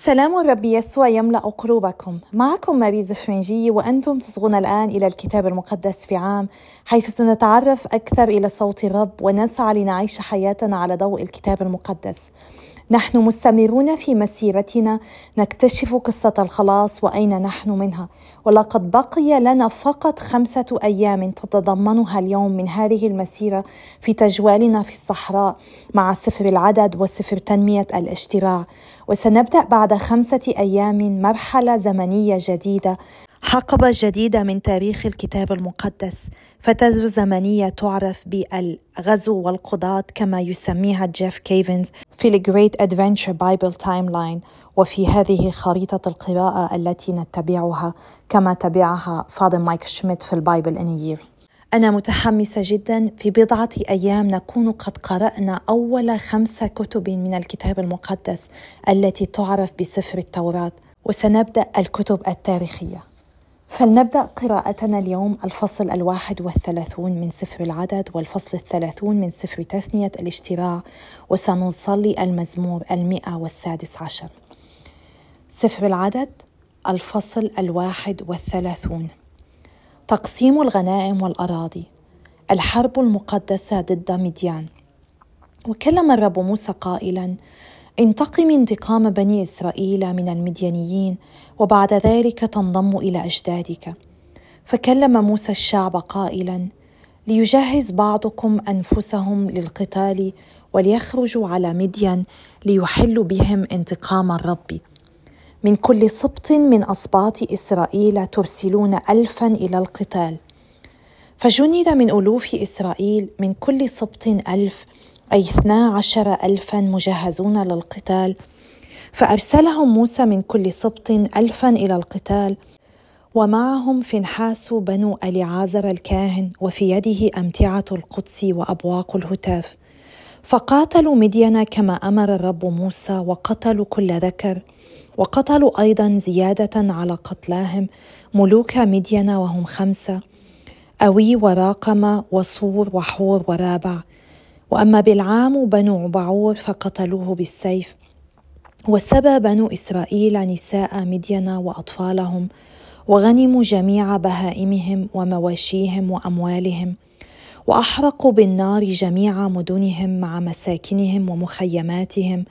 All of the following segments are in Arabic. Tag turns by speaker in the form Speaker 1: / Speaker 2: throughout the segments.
Speaker 1: سلام الرب يسوع يملأ قلوبكم. معكم ماريز الفرنجي وأنتم تصغون الآن إلى الكتاب المقدس في عام حيث سنتعرف أكثر إلى صوت الرب ونسعى لنعيش حياتنا على ضوء الكتاب المقدس. نحن مستمرون في مسيرتنا نكتشف قصة الخلاص وأين نحن منها. ولقد بقي لنا فقط خمسة أيام تتضمنها اليوم من هذه المسيرة في تجوالنا في الصحراء مع سفر العدد وسفر تثنية الاشتراع وسنبدأ بعد خمسة أيام مرحلة زمنية جديدة حقبة جديدة من تاريخ الكتاب المقدس. فترة زمنية تعرف بالغزو والقضاة كما يسميها جيف كيفنز في The Great Adventure Bible Timeline وفي هذه خريطة القراءة التي نتبعها كما تبعها Father مايك شميت في ال Bible in a Year أنا متحمسة جدا في بضعة أيام نكون قد قرأنا أول خمسة كتب من الكتاب المقدس التي تعرف بسفر التوراة وسنبدأ الكتب التاريخية. فلنبدأ قراءتنا اليوم الفصل الواحد والثلاثون من سفر العدد والفصل الثلاثون من سفر تثنية الاشتراع وسنصلي المزمور المئة والسادس عشر. سفر العدد الفصل الواحد والثلاثون. تقسيم الغنائم والأراضي. الحرب المقدسة ضد مديان. وكلم الرب موسى قائلا انتقم انتقام بني إسرائيل من المديانيين وبعد ذلك تنضم إلى أجدادك. فكلم موسى الشعب قائلا ليجهز بعضكم أنفسهم للقتال وليخرجوا على مدين ليحلوا بهم انتقام الرب. من كل سبط من اسباط إسرائيل ترسلون الفا إلى القتال. فجند من ألوف إسرائيل من كل سبط ألف أي اثنا عشر ألفا مجهزون للقتال. فأرسلهم موسى من كل سبط ألفا إلى القتال ومعهم فنحاس بنو أليعازر الكاهن وفي يده أمتعة القدس وأبواق الهتاف. فقاتلوا مدين كما أمر الرب موسى وقتلوا كل ذكر وقتلوا أيضا زيادة على قتلاهم ملوك مدين وهم خمسة أوي وراقم وصور وحور ورابع. وأما بالعام بنو بعور فقتلوه بالسيف وسبى بنو إسرائيل نساء مدين وأطفالهم وغنموا جميع بهائمهم ومواشيهم وأموالهم وأحرقوا بالنار جميع مدنهم مع مساكنهم ومخيماتهم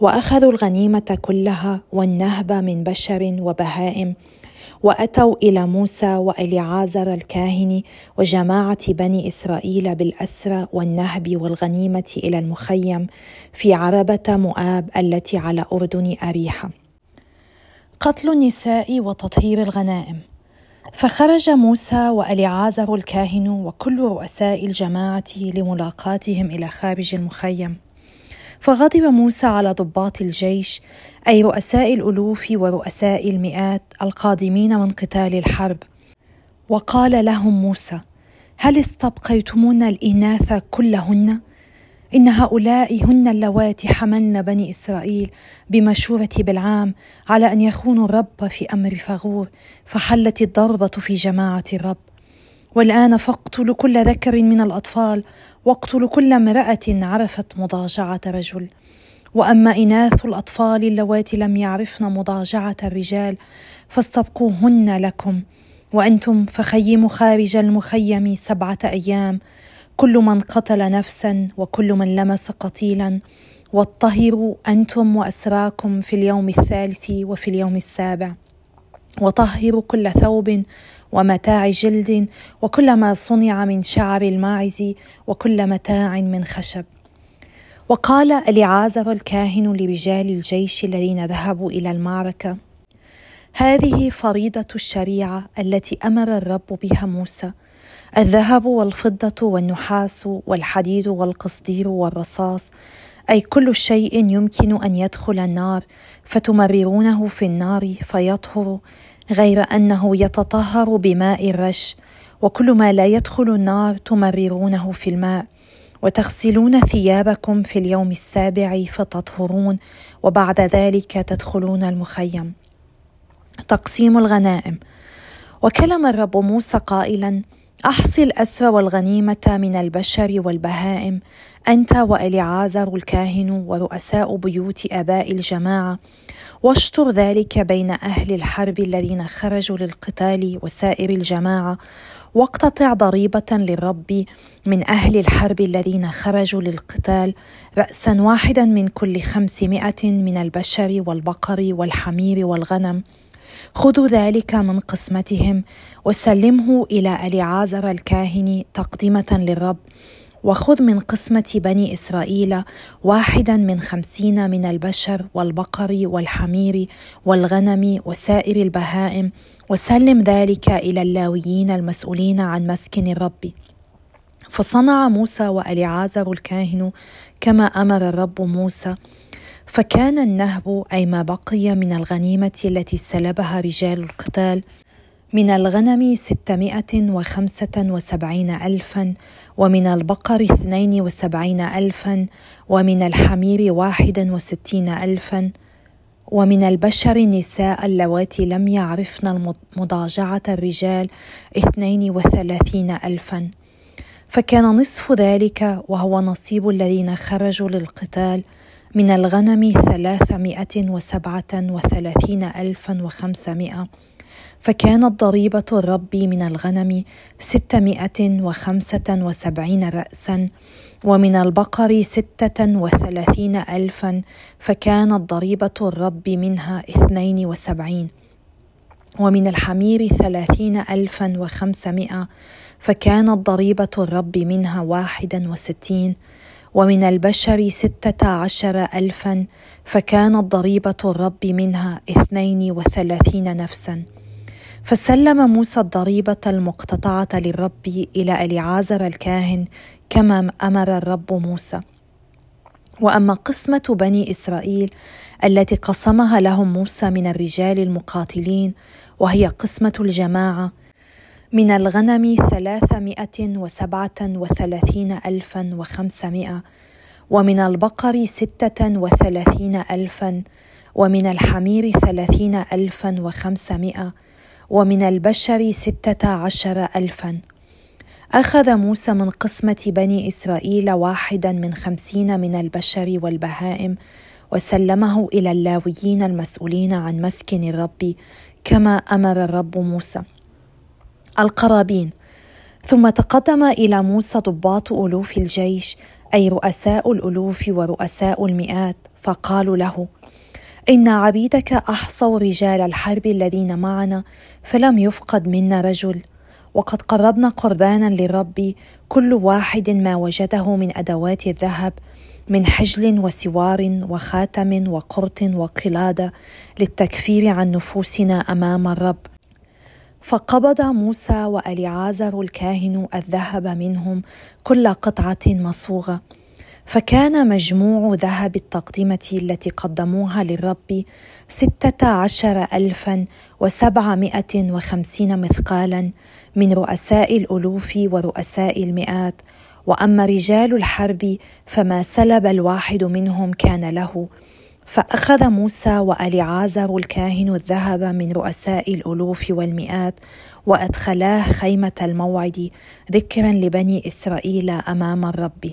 Speaker 1: وأخذوا الغنيمة كلها والنهب من بشر وبهائم وأتوا إلى موسى وإليعازر الكاهن وجماعة بني إسرائيل بالاسرى والنهب والغنيمة إلى المخيم في عربة مؤاب التي على أردن أريحة. قتل النساء وتطهير الغنائم. فخرج موسى وإليعازر الكاهن وكل رؤساء الجماعة لملاقاتهم إلى خارج المخيم. فغضب موسى على ضباط الجيش أي رؤساء الألوف ورؤساء المئات القادمين من قتال الحرب. وقال لهم موسى هل استبقيتمون الإناث كلهن؟ إن هؤلاء هن اللواتي حملن بني إسرائيل بمشورة بالعام على أن يخونوا الرب في أمر فغور فحلت الضربة في جماعة الرب. والآن فاقتلوا كل ذكر من الأطفال واقتلوا كل امرأة عرفت مضاجعة رجل. وأما إناث الأطفال اللواتي لم يعرفن مضاجعة الرجال فاستبقوهن لكم. وأنتم فخيموا خارج المخيم سبعة أيام. كل من قتل نفسا وكل من لمس قتيلا. واطهروا أنتم وأسراكم في اليوم الثالث وفي اليوم السابع. وطهروا كل ثوب ومتاع جلد وكل ما صنع من شعر الماعز وكل متاع من خشب. وقال اليعازر الكاهن لرجال الجيش الذين ذهبوا إلى المعركة هذه فريضة الشريعة التي أمر الرب بها موسى الذهب والفضة والنحاس والحديد والقصدير والرصاص أي كل شيء يمكن أن يدخل النار فتمررونه في النار فيطهر غير أنه يتطهر بماء الرش. وكل ما لا يدخل النار تمررونه في الماء وتغسلون ثيابكم في اليوم السابع فتطهرون وبعد ذلك تدخلون المخيم. تقسيم الغنائم. وكلم الرب موسى قائلا أحصي الأسر والغنيمة من البشر والبهائم أنت وإليعازر الكاهن ورؤساء بيوت آباء الجماعة. واشطر ذلك بين أهل الحرب الذين خرجوا للقتال وسائر الجماعة. واقتطع ضريبة للرب من أهل الحرب الذين خرجوا للقتال رأسا واحدا من كل خمسمائة من البشر والبقر والحمير والغنم. خذوا ذلك من قسمتهم وسلمه إلى أليعازر الكاهن تقدمة للرب. وخذ من قسمة بني إسرائيل واحدا من خمسين من البشر والبقر والحمير والغنم وسائر البهائم وسلم ذلك إلى اللاويين المسؤولين عن مسكن الرب. فصنع موسى وأليعازر الكاهن كما أمر الرب موسى. فكان النهب أي ما بقي من الغنيمة التي سلبها رجال القتال من الغنم ستمائة وخمسة وسبعين ألفا ومن البقر اثنين وسبعين ألفا ومن الحمير واحد وستين ألفا ومن البشر النساء اللواتي لم يعرفن مضاجعة الرجال اثنين وثلاثين ألفا. فكان نصف ذلك وهو نصيب الذين خرجوا للقتال من الغنم ثلاثمائة وسبعة وثلاثين ألفا وخمسمائة فكانت ضريبة الرب من الغنم ستمائة وخمسة وسبعين رأسا ومن البقر ستة وثلاثين ألفا فكانت ضريبة الرب منها اثنين وسبعين ومن الحمير ثلاثين ألفا وخمسمائة فكانت ضريبة الرب منها واحدا وستين ومن البشر ستة عشر ألفا فكانت ضريبة الرب منها اثنين وثلاثين نفسا. فسلم موسى الضريبة المقتطعة للرب إلى أليعازر الكاهن كما أمر الرب موسى. وأما قسمة بني إسرائيل التي قسمها لهم موسى من الرجال المقاتلين وهي قسمة الجماعة من الغنم ثلاثمائة وسبعة وثلاثين ألفا وخمسمائة ومن البقر ستة وثلاثين ألفا ومن الحمير ثلاثين ألفا وخمسمائة ومن البشر ستة عشر ألفا. أخذ موسى من قسمة بني إسرائيل واحدا من خمسين من البشر والبهائم وسلمه إلى اللاويين المسؤولين عن مسكن الرب كما أمر الرب موسى. القرابين. ثم تقدم إلى موسى ضباط ألوف الجيش أي رؤساء الألوف ورؤساء المئات فقالوا له إن عبيدك أحصوا رجال الحرب الذين معنا فلم يفقد منا رجل. وقد قربنا قربانا للرب كل واحد ما وجده من أدوات الذهب من حجل وسوار وخاتم وقرط وقلادة للتكفير عن نفوسنا أمام الرب. فقبض موسى وأليعازر الكاهن الذهب منهم كل قطعة مصوغة. فكان مجموع ذهب التقدمة التي قدموها للرب ستة عشر ألفا وسبعمائة وخمسين مثقالا من رؤساء الألوف ورؤساء المئات. وأما رجال الحرب فما سلب الواحد منهم كان له. فأخذ موسى وأليعازر الكاهن الذهب من رؤساء الألوف والمئات وأدخلاه خيمة الموعد ذكرا لبني إسرائيل أمام الرب.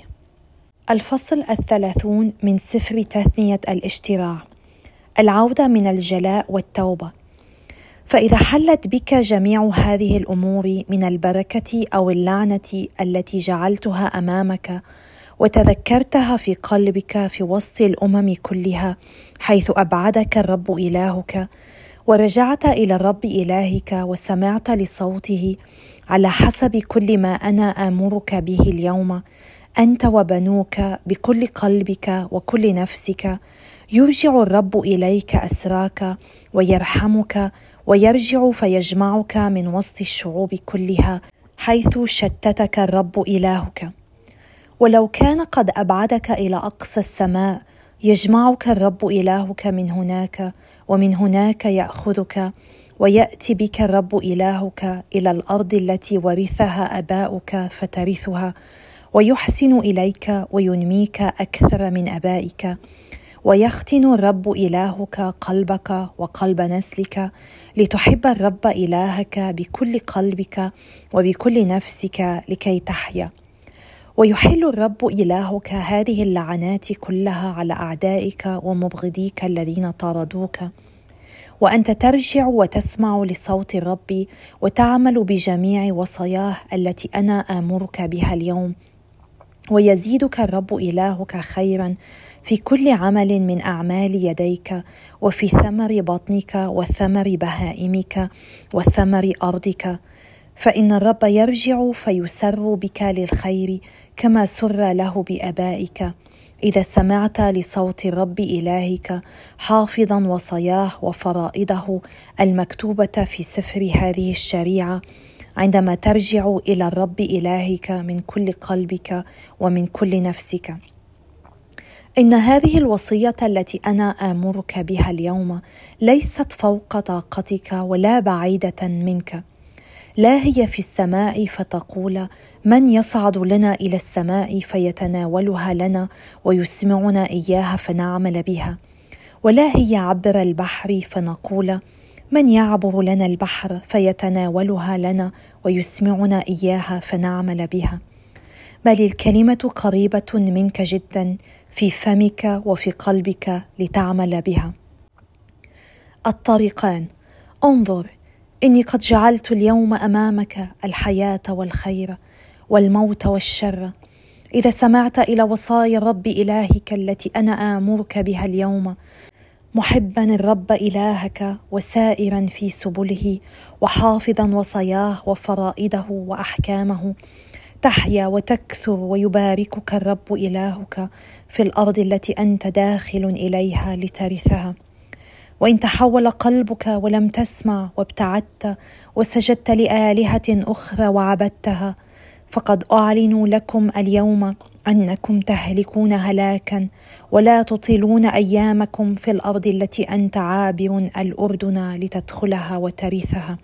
Speaker 1: الفصل الثلاثون من سفر تثنية الاشتراع. العودة من الجلاء والتوبة. فإذا حلت بك جميع هذه الأمور من البركة أو اللعنة التي جعلتها أمامك وتذكرتها في قلبك في وسط الأمم كلها حيث أبعدك الرب إلهك ورجعت إلى الرب إلهك وسمعت لصوته على حسب كل ما أنا آمرك به اليوم. أنت وبنوك بكل قلبك وكل نفسك يرجع الرب إليك أسراك ويرحمك ويرجع فيجمعك من وسط الشعوب كلها حيث شتتك الرب إلهك. ولو كان قد أبعدك إلى أقصى السماء يجمعك الرب إلهك من هناك ومن هناك يأخذك ويأتي بك الرب إلهك إلى الأرض التي ورثها أباؤك فترثها ويحسن إليك وينميك أكثر من أبائك ويختن الرب إلهك قلبك وقلب نسلك لتحب الرب إلهك بكل قلبك وبكل نفسك لكي تحيا. ويحل الرب إلهك هذه اللعنات كلها على أعدائك ومبغضيك الذين طاردوك وأنت ترجع وتسمع لصوت الرب وتعمل بجميع وصاياه التي أنا آمرك بها اليوم. ويزيدك الرب إلهك خيرا في كل عمل من أعمال يديك وفي ثمر بطنك وثمر بهائمك وثمر أرضك. فإن الرب يرجع فيسر بك للخير كما سر له بآبائك. إذا سمعت لصوت الرب إلهك حافظا وصاياه وفرائضه المكتوبة في سفر هذه الشريعة عندما ترجع إلى الرب إلهك من كل قلبك ومن كل نفسك. إن هذه الوصية التي أنا آمرك بها اليوم ليست فوق طاقتك ولا بعيدة منك. لا هي في السماء فتقول من يصعد لنا إلى السماء فيتناولها لنا ويسمعنا إياها فنعمل بها ولا هي عبر البحر فنقول من يعبر لنا البحر فيتناولها لنا ويسمعنا إياها فنعمل بها بل الكلمة قريبة منك جدا في فمك وفي قلبك لتعمل بها. الطريقان انظر إني قد جعلت اليوم أمامك الحياة والخير والموت والشر. إذا سمعت إلى وصايا الرب إلهك التي أنا آمرك بها اليوم محبا الرب إلهك وسائرا في سبله وحافظا وصاياه وفرائده وأحكامه. تحيا وتكثر ويباركك الرب إلهك في الأرض التي أنت داخل إليها لترثها. وإن تحول قلبك ولم تسمع وابتعدت وسجدت لآلهة أخرى وعبدتها فقد اعلن لكم اليوم أنكم تهلكون هلاكا ولا تطيلون أيامكم في الأرض التي أنت عابر الأردن لتدخلها وترثها.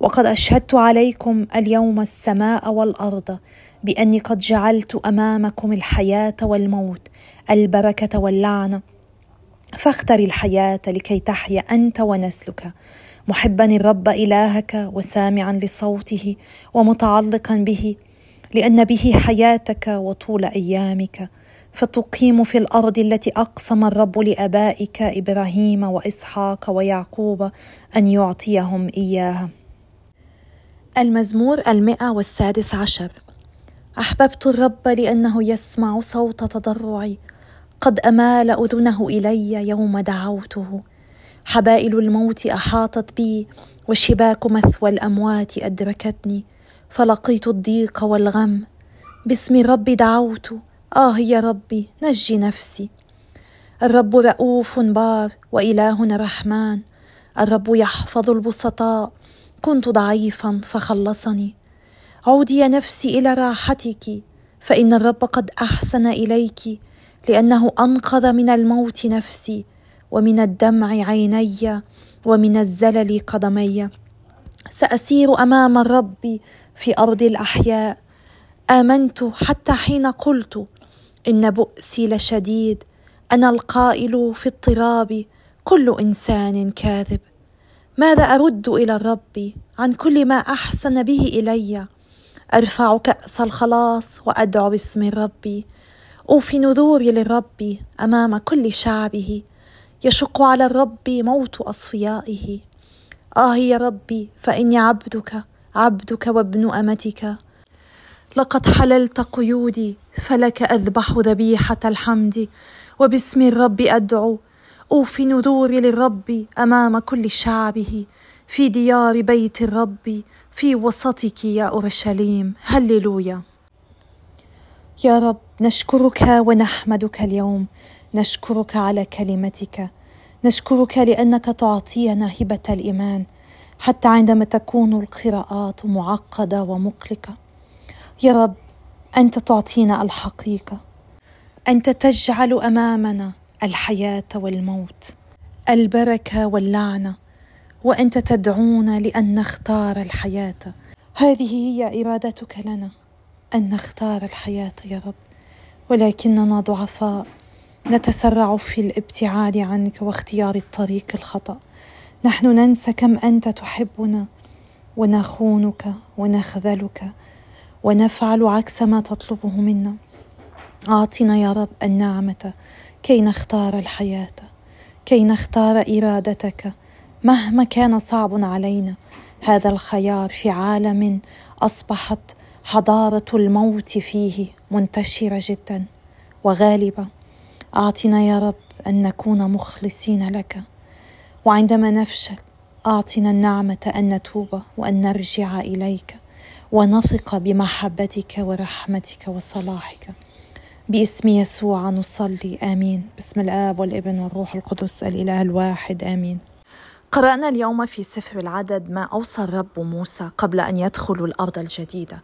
Speaker 1: وقد أشهدت عليكم اليوم السماء والأرض بأني قد جعلت أمامكم الحياة والموت البركة واللعنة فاختر الحياة لكي تحيا أنت ونسلك. محبا الرب إلهك وسامعا لصوته ومتعلقا به لأن به حياتك وطول أيامك. فتقيم في الأرض التي أقسم الرب لآبائك إبراهيم وإسحاق ويعقوب أن يعطيهم إياها. المزمور المئة والسادس عشر. أحببت الرب لأنه يسمع صوت تضرعي. قد أمال أذنه إلي يوم دعوته. حبائل الموت أحاطت بي وشباك مثوى الأموات أدركتني. فلقيت الضيق والغم. باسم الرب دعوت. آه يا ربي نجي نفسي. الرب رؤوف بار والهنا رحمن. الرب يحفظ البسطاء. كنت ضعيفا فخلصني. عودي يا نفسي إلى راحتك. فإن الرب قد أحسن إليك. لأنه أنقذ من الموت نفسي ومن الدمع عيني ومن الزلل قدمي. سأسير أمام الرب في أرض الأحياء. آمنت حتى حين قلت إن بؤسي لشديد أنا القائل في اضطراب كل إنسان كاذب. ماذا أرد إلى الرب عن كل ما أحسن به إلي؟ أرفع كأس الخلاص وأدعو باسم الرب. أوفي نذوري للرب أمام كل شعبه يشق على الرب موت أصفيائه. آه يا ربي فإني عبدك عبدك وابن أمتك. لقد حللت قيودي فلك أذبح ذبيحة الحمد. وباسم الرب أدعو أوفي نذوري للرب أمام كل شعبه. في ديار بيت الرب في وسطك يا أورشليم. هللويا. يا رب نشكرك ونحمدك اليوم. نشكرك على كلمتك. نشكرك لأنك تعطينا هبه الإيمان. حتى عندما تكون القراءات معقدة ومقلقة. يا رب أنت تعطينا الحقيقة. أنت تجعل أمامنا الحياة والموت البركة واللعنة. وأنت تدعونا لأن نختار الحياة. هذه هي إرادتك لنا. أن نختار الحياة يا رب ولكننا ضعفاء. نتسرع في الابتعاد عنك واختيار الطريق الخطأ. نحن ننسى كم أنت تحبنا. ونخونك ونخذلك. ونفعل عكس ما تطلبه منا. أعطنا يا رب النعمة كي نختار الحياة كي نختار إرادتك. مهما كان صعب علينا هذا الخيار في عالم أصبحت حضارة الموت فيه منتشرة جدا. وغالبه اعطنا يا رب أن نكون مخلصين لك. وعندما نفشل اعطنا النعمة أن نتوب وأن نرجع إليك. ونثق بمحبتك ورحمتك وصلاحك. باسم يسوع نصلي آمين. باسم الآب والابن والروح القدس الإله الواحد آمين. قرأنا اليوم في سفر العدد ما أوصى الرب موسى قبل أن يدخلوا الأرض الجديدة.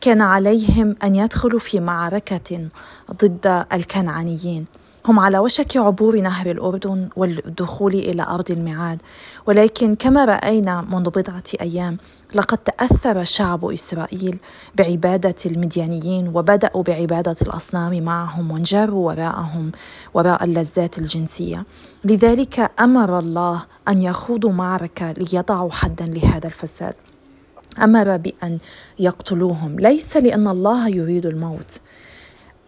Speaker 1: كان عليهم أن يدخلوا في معركة ضد الكنعانيين. هم على وشك عبور نهر الأردن والدخول إلى أرض الميعاد. ولكن كما رأينا منذ بضعة أيام لقد تأثر شعب إسرائيل بعبادة المديانيين وبدأوا بعبادة الأصنام معهم وانجروا وراءهم وراء اللذات الجنسية. لذلك أمر الله أن يخوضوا معركة ليضعوا حدا لهذا الفساد. أمر بان يقتلوهم. ليس لأن الله يريد الموت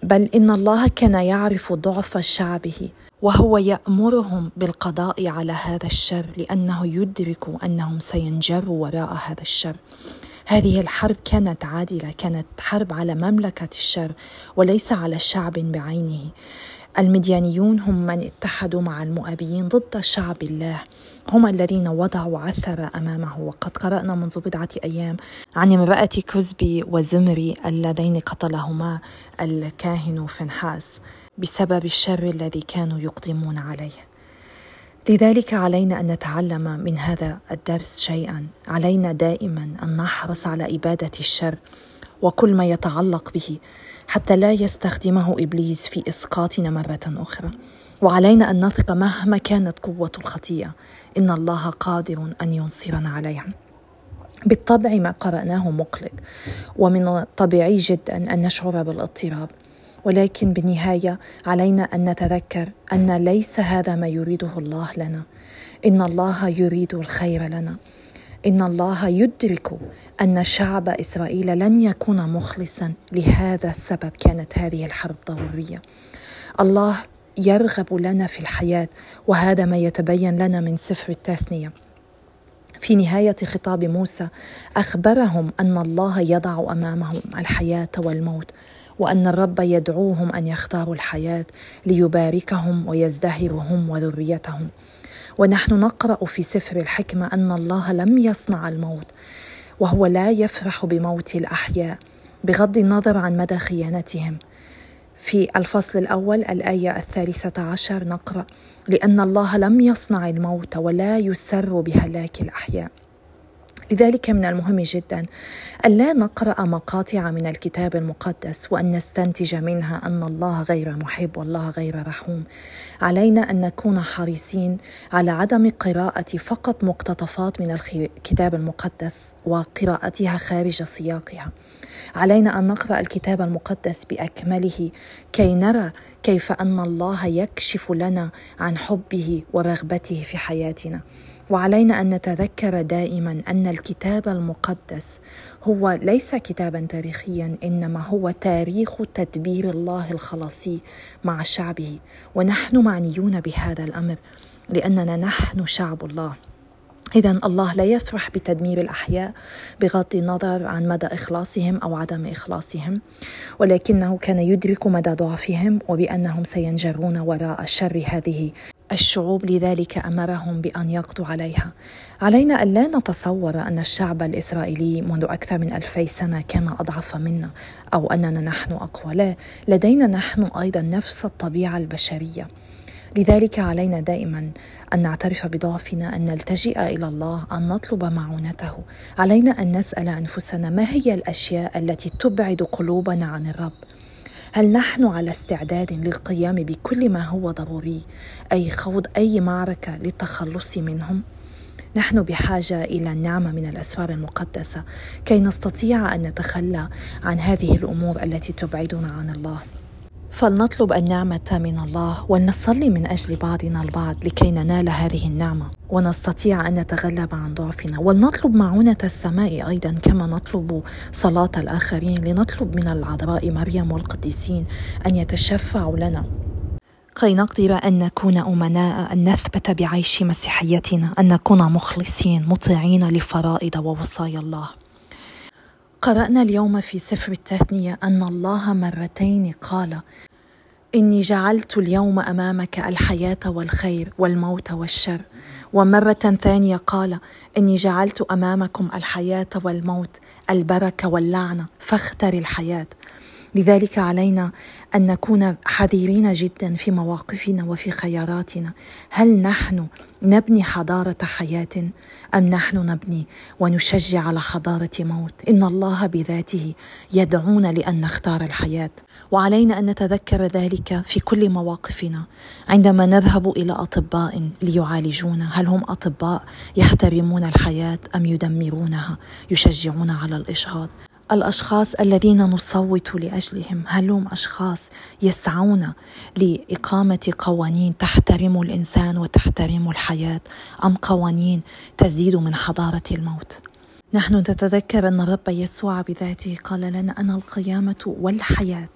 Speaker 1: بل إن الله كان يعرف ضعف شعبه وهو يأمرهم بالقضاء على هذا الشر لأنه يدرك أنهم سينجروا وراء هذا الشر. هذه الحرب كانت عادلة كانت حرب على مملكة الشر وليس على شعب بعينه. المديانيون هم من اتحدوا مع المؤابيين ضد شعب الله. هم الذين وضعوا عثر أمامه وقد قرأنا منذ بضعة أيام عن امرأة كزبي وزمري اللذين قتلهما الكاهن فنحاس بسبب الشر الذي كانوا يقدمون عليه. لذلك علينا أن نتعلم من هذا الدرس شيئا. علينا دائما أن نحرص على إبادة الشر وكل ما يتعلق به حتى لا يستخدمه إبليس في إسقاطنا مرة أخرى. وعلينا أن نثق مهما كانت قوة الخطيئه إن الله قادر أن ينصرنا عليها. بالطبع ما قرأناه مقلق. ومن الطبيعي جدا أن نشعر بالاضطراب. ولكن بالنهاية علينا أن نتذكر أن ليس هذا ما يريده الله لنا. إن الله يريد الخير لنا. إن الله يدرك أن شعب إسرائيل لن يكون مخلصا لهذا السبب كانت هذه الحرب ضرورية. الله يرغب لنا في الحياة وهذا ما يتبين لنا من سفر التثنية. في نهاية خطاب موسى أخبرهم أن الله يضع أمامهم الحياة والموت وأن الرب يدعوهم أن يختاروا الحياة ليباركهم ويزدهرهم وذريتهم. ونحن نقرأ في سفر الحكمة أن الله لم يصنع الموت وهو لا يفرح بموت الأحياء بغض النظر عن مدى خيانتهم. في الفصل الأول الآية الثالثة عشر نقرأ: لأن الله لم يصنع الموت ولا يسر بهلاك الأحياء. لذلك من المهم جدا ألا نقرأ مقاطع من الكتاب المقدس وأن نستنتج منها أن الله غير محب والله غير رحوم. علينا أن نكون حريصين على عدم قراءة فقط مقتطفات من الكتاب المقدس وقراءتها خارج سياقها. علينا أن نقرأ الكتاب المقدس بأكمله كي نرى كيف أن الله يكشف لنا عن حبه ورغبته في حياتنا وعلينا أن نتذكر دائما أن الكتاب المقدس هو ليس كتابا تاريخيا إنما هو تاريخ تدبير الله الخلاصي مع شعبه. ونحن معنيون بهذا الأمر لأننا نحن شعب الله. إذا الله لا يفرح بتدمير الأحياء بغض النظر عن مدى إخلاصهم أو عدم إخلاصهم ولكنه كان يدرك مدى ضعفهم وبأنهم سينجرون وراء شر هذه الشعوب. لذلك أمرهم بأن يقضوا عليها. علينا أن لا نتصور أن الشعب الإسرائيلي منذ أكثر من ألفي سنة كان أضعف منا أو أننا نحن أقوى. لا لدينا نحن أيضا نفس الطبيعة البشرية. لذلك علينا دائما أن نعترف بضعفنا أن نلتجئ إلى الله أن نطلب معونته. علينا أن نسأل أنفسنا ما هي الأشياء التي تبعد قلوبنا عن الرب؟ هل نحن على استعداد للقيام بكل ما هو ضروري؟ أي خوض أي معركة للتخلص منهم؟ نحن بحاجة إلى النعمة من الاسرار المقدسة كي نستطيع أن نتخلى عن هذه الأمور التي تبعدنا عن الله. فلنطلب النعمة من الله ولنصلي من أجل بعضنا البعض لكي ننال هذه النعمة. ونستطيع أن نتغلب عن ضعفنا. ولنطلب معونة السماء أيضا كما نطلب صلاة الآخرين. لنطلب من العذراء مريم والقديسين أن يتشفعوا لنا. كي نقدر أن نكون أمناء أن نثبت بعيش مسيحيتنا أن نكون مخلصين مطيعين لفرائض ووصايا الله. قرأنا اليوم في سفر التثنية أن الله مرتين قال: إني جعلت اليوم أمامك الحياة والخير والموت والشر، ومرة ثانية قال: إني جعلت أمامكم الحياة والموت، البركة واللعنة، فاختر الحياة. لذلك علينا أن نكون حذرين جدا في مواقفنا وفي خياراتنا هل نحن نبني حضارة حياة أم نحن نبني ونشجع على حضارة موت؟ إن الله بذاته يدعونا لأن نختار الحياة. وعلينا أن نتذكر ذلك في كل مواقفنا. عندما نذهب إلى أطباء ليعالجونا هل هم أطباء يحترمون الحياة أم يدمرونها يشجعون على الاجهاض الأشخاص الذين نصوت لأجلهم. هل هم أشخاص يسعون لإقامة قوانين تحترم الإنسان وتحترم الحياة أم قوانين تزيد من حضارة الموت؟ نحن نتذكر أن الرب يسوع بذاته قال لنا أنا القيامة والحياة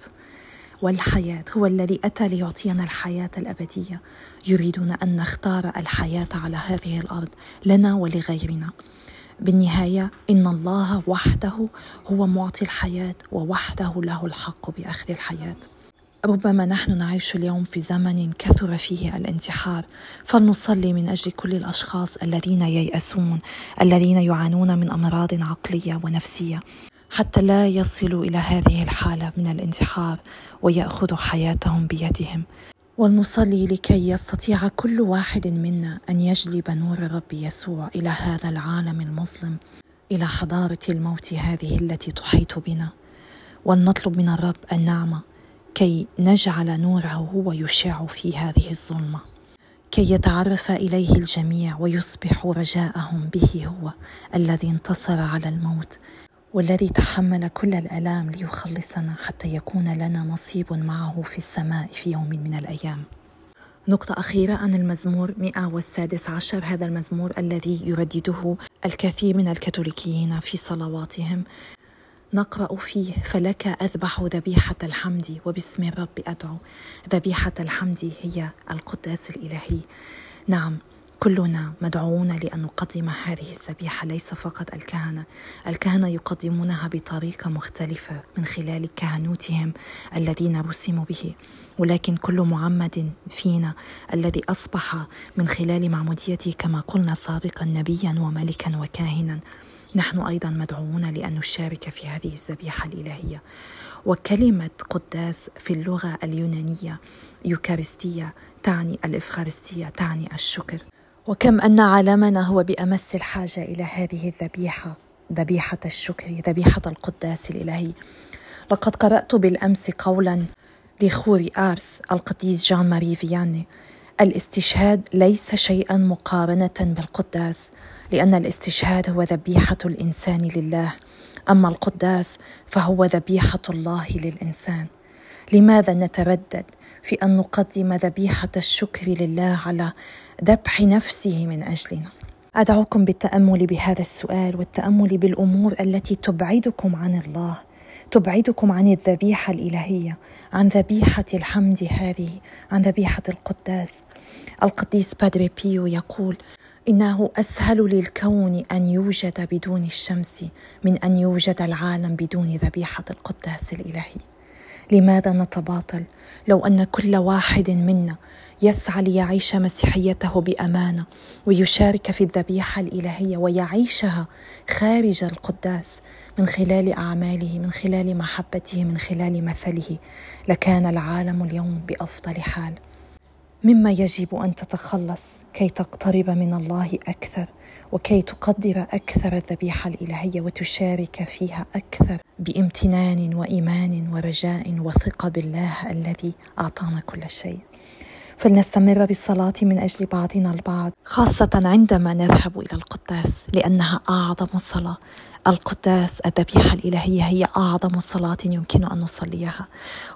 Speaker 1: والحياة هو الذي أتى ليعطينا الحياة الأبدية. يريدون أن نختار الحياة على هذه الأرض لنا ولغيرنا. بالنهاية إن الله وحده هو معطي الحياة ووحده له الحق بأخذ الحياة. ربما نحن نعيش اليوم في زمن كثر فيه الانتحار فلنصلي من أجل كل الأشخاص الذين ييأسون الذين يعانون من أمراض عقلية ونفسية. حتى لا يصلوا إلى هذه الحالة من الانتحار ويأخذوا حياتهم بيدهم. ولنصلي لكي يستطيع كل واحد منا أن يجلب نور الرب يسوع إلى هذا العالم المظلم إلى حضارة الموت هذه التي تحيط بنا. ولنطلب من الرب النعمة كي نجعل نوره هو يشع في هذه الظلمة كي يتعرف إليه الجميع ويصبح رجاءهم به هو الذي انتصر على الموت. والذي تحمل كل الألام ليخلصنا حتى يكون لنا نصيب معه في السماء في يوم من الأيام. نقطة أخيرة عن المزمور 116 عشر. هذا المزمور الذي يردده الكثير من الكاثوليكيين في صلواتهم. نقرأ فيه فلك أذبح ذبيحة الحمد وباسم الرب أدعو. ذبيحة الحمد هي القداس الإلهي. نعم. كلنا مدعوون لأن نقدم هذه الذبيحه ليس فقط الكهنة. الكهنة يقدمونها بطريقة مختلفة من خلال كهنوتهم الذين رسموا به. ولكن كل معمد فينا الذي أصبح من خلال معموديته كما قلنا سابقا نبيا وملكا وكاهنا. نحن أيضا مدعوون لأن نشارك في هذه الذبيحه الإلهية. وكلمة قداس في اللغة اليونانية يوكارستية تعني الإفخارستية تعني الشكر. وكم أن عالمنا هو بأمس الحاجة إلى هذه الذبيحة ذبيحة الشكر ذبيحة القداس الإلهي. لقد قرأت بالأمس قولا لخوري آرس القديس جان ماري فياني. الاستشهاد ليس شيئا مقارنة بالقداس لأن الاستشهاد هو ذبيحة الإنسان لله. أما القداس فهو ذبيحة الله للإنسان. لماذا نتردد في أن نقدم ذبيحة الشكر لله على ذبح نفسه من أجلنا. أدعوكم بالتأمل بهذا السؤال والتأمل بالأمور التي تبعدكم عن الله تبعدكم عن الذبيحة الإلهية عن ذبيحة الحمد هذه عن ذبيحة القداس. القديس بادري بيو يقول إنه أسهل للكون أن يوجد بدون الشمس من أن يوجد العالم بدون ذبيحة القداس الإلهي. لماذا نتباطل؟ لو أن كل واحد منا يسعى ليعيش مسيحيته بأمانة ويشارك في الذبيحة الإلهية ويعيشها خارج القداس من خلال أعماله من خلال محبته من خلال مثله لكان العالم اليوم بأفضل حال. مما يجب أن تتخلص كي تقترب من الله أكثر. وكي تقدر أكثر الذبيحة الإلهية وتشارك فيها أكثر بامتنان وإيمان ورجاء وثقة بالله الذي أعطانا كل شيء. فلنستمر بالصلاة من أجل بعضنا البعض خاصة عندما نذهب إلى القداس لأنها أعظم صلاة. القداس الذبيحة الإلهية هي أعظم صلاة يمكن أن نصليها.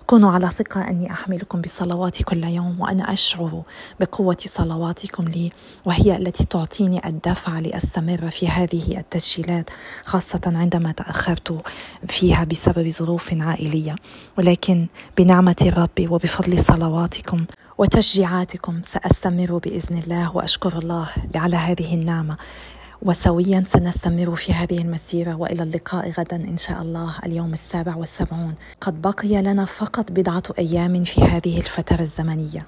Speaker 1: كونوا على ثقة أني أحملكم بصلواتي كل يوم وأنا أشعر بقوة صلواتكم لي وهي التي تعطيني الدفع لأستمر في هذه التسجيلات خاصة عندما تأخرت فيها بسبب ظروف عائلية. ولكن بنعمة الرب وبفضل صلواتكم وتشجيعاتكم سأستمر بإذن الله وأشكر الله على هذه النعمة. وسويا سنستمر في هذه المسيرة وإلى اللقاء غدا إن شاء الله اليوم السابع والسبعون. قد بقي لنا فقط بضعة أيام في هذه الفترة الزمنية.